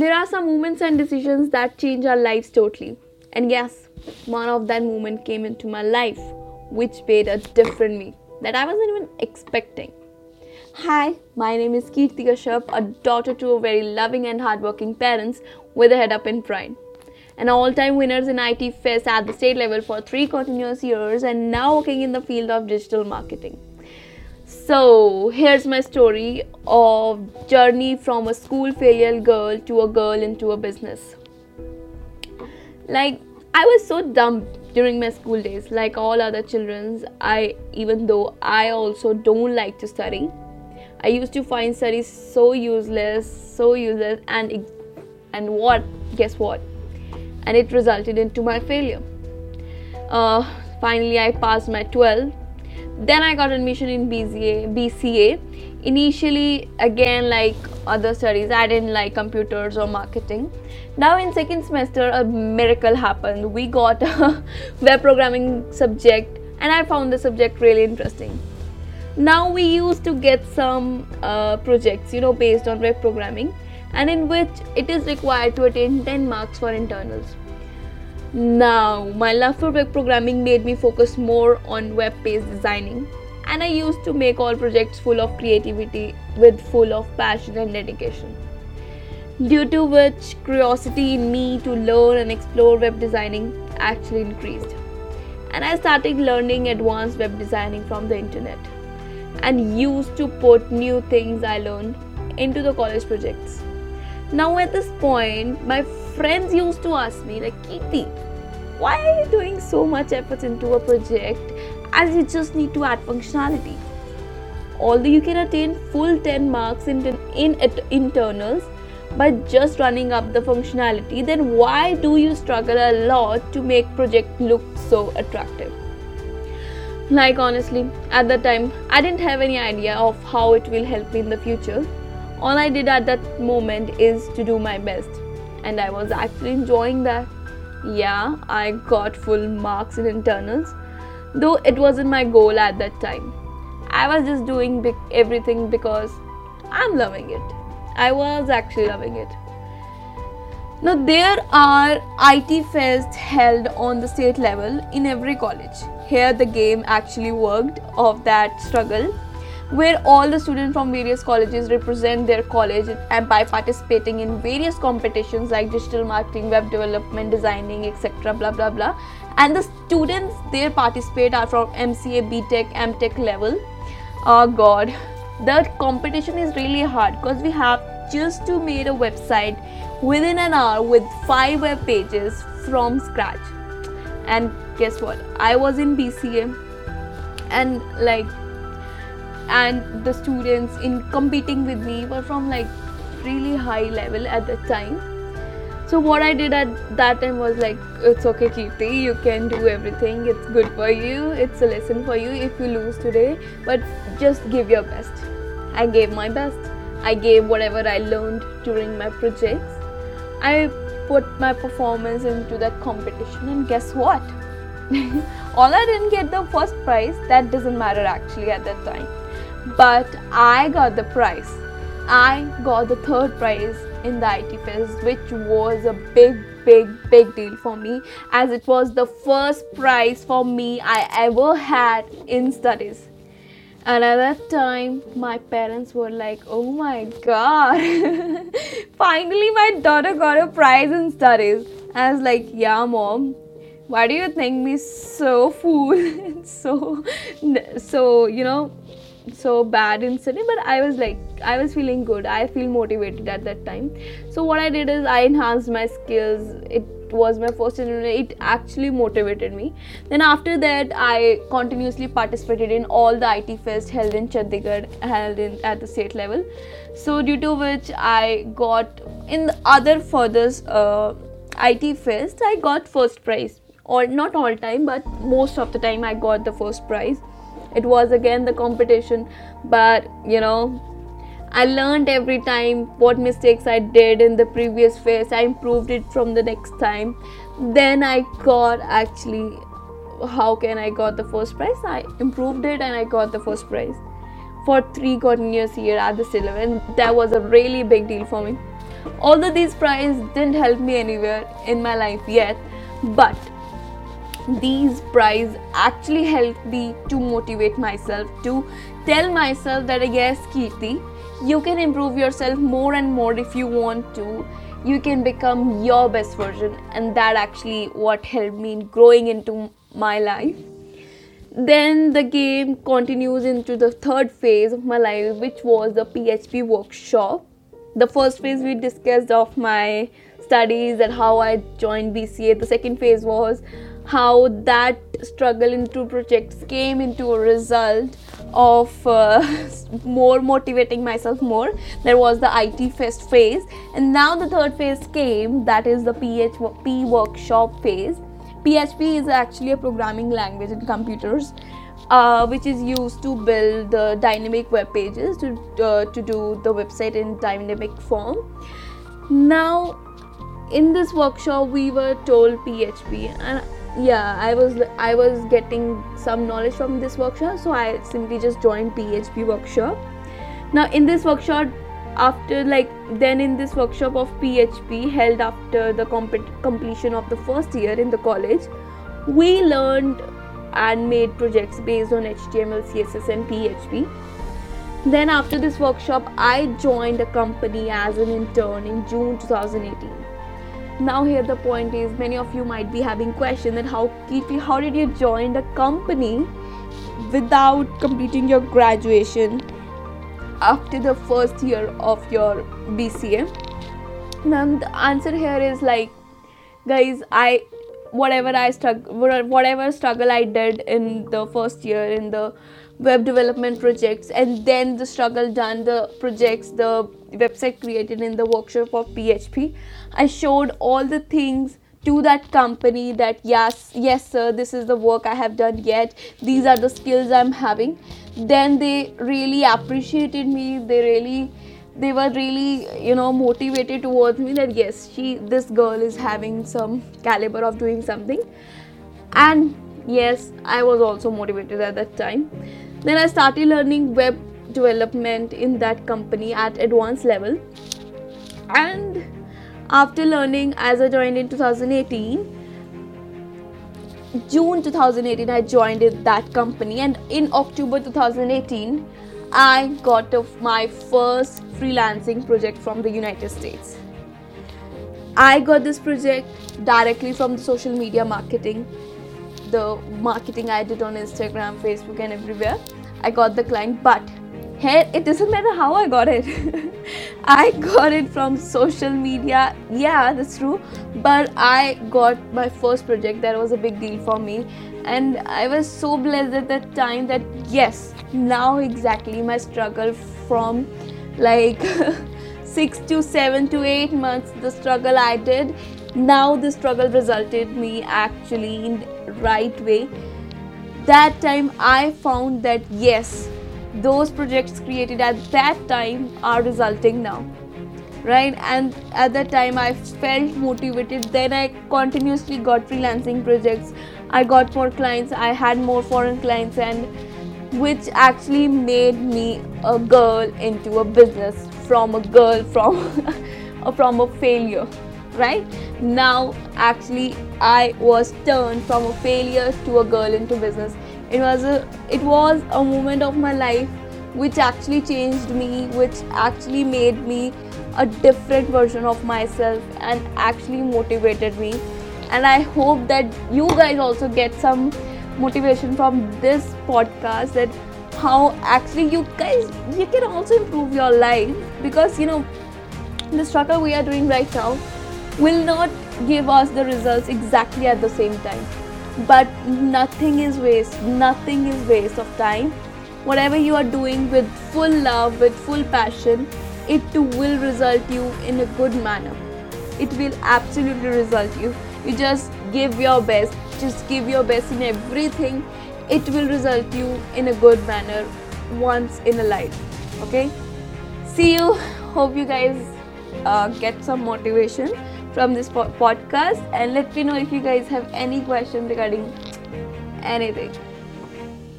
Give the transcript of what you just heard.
There are some moments and decisions that change our lives totally. And yes, one of that moment came into my life, which made a different me that I wasn't even expecting. Hi, my name is Kirti Kashyap, a daughter to a very loving and hardworking parents with a head up in pride. An all-time winners in IT Fest at the state level for three continuous years and now working in the field of digital marketing. So here's my story of journey from a school failure girl to a girl into a business. Like I was so dumb during my school days, like all other children's I even though I also don't like to study, I used to find studies so useless, so useless, and and what? Guess what? And it resulted into my failure. Uh, finally, I passed my 12 then i got admission in bca bca initially again like other studies i didn't like computers or marketing. Now in second semester a miracle happened. We got a web programming subject and i found the subject really interesting. Now we used to get some uh, projects you know based on web programming and in which it is required to attain 10 marks for internals now, my love for web programming made me focus more on web page designing, and I used to make all projects full of creativity with full of passion and dedication. Due to which curiosity in me to learn and explore web designing actually increased. And I started learning advanced web designing from the internet and used to put new things I learned into the college projects. Now at this point, my friends used to ask me like Kirti, why are you doing so much effort into a project as you just need to add functionality? Although you can attain full 10 marks in, in internals by just running up the functionality, then why do you struggle a lot to make project look so attractive? Like honestly, at that time, I didn't have any idea of how it will help me in the future. All I did at that moment is to do my best and I was actually enjoying that. Yeah, I got full marks in internals, though it wasn't my goal at that time. I was just doing everything because I'm loving it. I was actually loving it. Now, there are IT fests held on the state level in every college. Here, the game actually worked of that struggle where all the students from various colleges represent their college and by participating in various competitions like digital marketing web development designing etc blah blah blah. And the students they participate are from mca btech mtech level. Oh god. The competition is really hard because we have just to make a website within an hour with five web pages from scratch. And guess what? I was in bca and like and the students in competing with me were from like really high level at that time. So what i did at that time was like it's okay kirti. You can do everything. It's good for you. It's a lesson for you if you lose today. But just give your best. I gave my best. I gave whatever i learned during my projects. I put my performance into that competition and guess what? All i didn't get the first prize. That doesn't matter actually at that time but I got the prize. I got the third prize in the IT Fest, which was a big, big, big deal for me as it was the first prize for me I ever had in studies. And at that time, my parents were like, oh my god, finally my daughter got a prize in studies. I was like, yeah, mom, why do you think me so fool so so you know so bad in study but i was like i was feeling good. I feel motivated at that time. So what i did is i enhanced my skills. It was my first interview it actually motivated me. Then after that i continuously participated in all the it fest held in chandigarh held in at the state level. So due to which i got in the other further uh, it fest i got first prize. Or not all time but most of the time i got the first prize it was again the competition but you know I learned every time what mistakes I did in the previous phase. I improved it from the next time. Then I got actually how can I got the first prize? I improved it and I got the first prize for three continuous year at the level. And that was a really big deal for me. although these prizes didn't help me anywhere in my life yet but these prizes actually helped me to motivate myself to tell myself that yes kirti you can improve yourself more and more if you want to. You can become your best version. And that actually what helped me in growing into my life. Then the game continues into the third phase of my life which was the php workshop. The first phase we discussed of my studies and how i joined bca the second phase was how that struggle into projects came into a result of uh, more motivating myself more. There was the it fest phase and now the third phase came that is the php workshop phase. Php is actually a programming language in computers uh, which is used to build uh, dynamic web pages to, uh, to do the website in dynamic form. Now in this workshop we were told php and yeah i was i was getting some knowledge from this workshop so i simply just joined php workshop. Now in this workshop after like then in this workshop of php held after the comp- completion of the first year in the college we learned and made projects based on html css and php then after this workshop i joined a company as an intern in june 2018 now here the point is many of you might be having question that how how did you join the company without completing your graduation after the first year of your bca now the answer here is like guys i whatever i struggle whatever struggle i did in the first year in the web development projects and then the struggle done the projects the website created in the workshop of php i showed all the things to that company that yes yes sir this is the work i have done yet. These are the skills i'm having. Then they really appreciated me. They really they were really you know motivated towards me that yes she this girl is having some caliber of doing something. And yes i was also motivated at that time then I started learning web development in that company at advanced level. And after learning as I joined in 2018, June 2018 I joined that company and in October 2018 I got my first freelancing project from the United States. I got this project directly from the social media marketing the marketing I did on Instagram, Facebook, and everywhere. I got the client, but here it doesn't matter how I got it. I got it from social media. Yeah, that's true. But I got my first project. That was a big deal for me. And I was so blessed at that time that yes, now exactly my struggle from like six to seven to eight months, the struggle I did. Now the struggle resulted me actually in right way. That time i found that yes those projects created at that time are resulting now right? And at that time i felt motivated. Then i continuously got freelancing projects. I got more clients. I had more foreign clients and which actually made me a girl into a business from a girl from from a failure right? Now actually i was turned from a failure to a girl into business. It was a it was a moment of my life which actually changed me which actually made me a different version of myself and actually motivated me. And i hope that you guys also get some motivation from this podcast that how actually you guys you can also improve your life because you know the struggle we are doing right now will not give us the results exactly at the same time. But nothing is waste nothing is waste of time. Whatever you are doing with full love with full passion it too will result you in a good manner. It will absolutely result you. You just give your best just give your best in everything. It will result you in a good manner once in a life okay? See you. Hope you guys uh, get some motivation from this po- podcast and let me know if you guys have any question regarding anything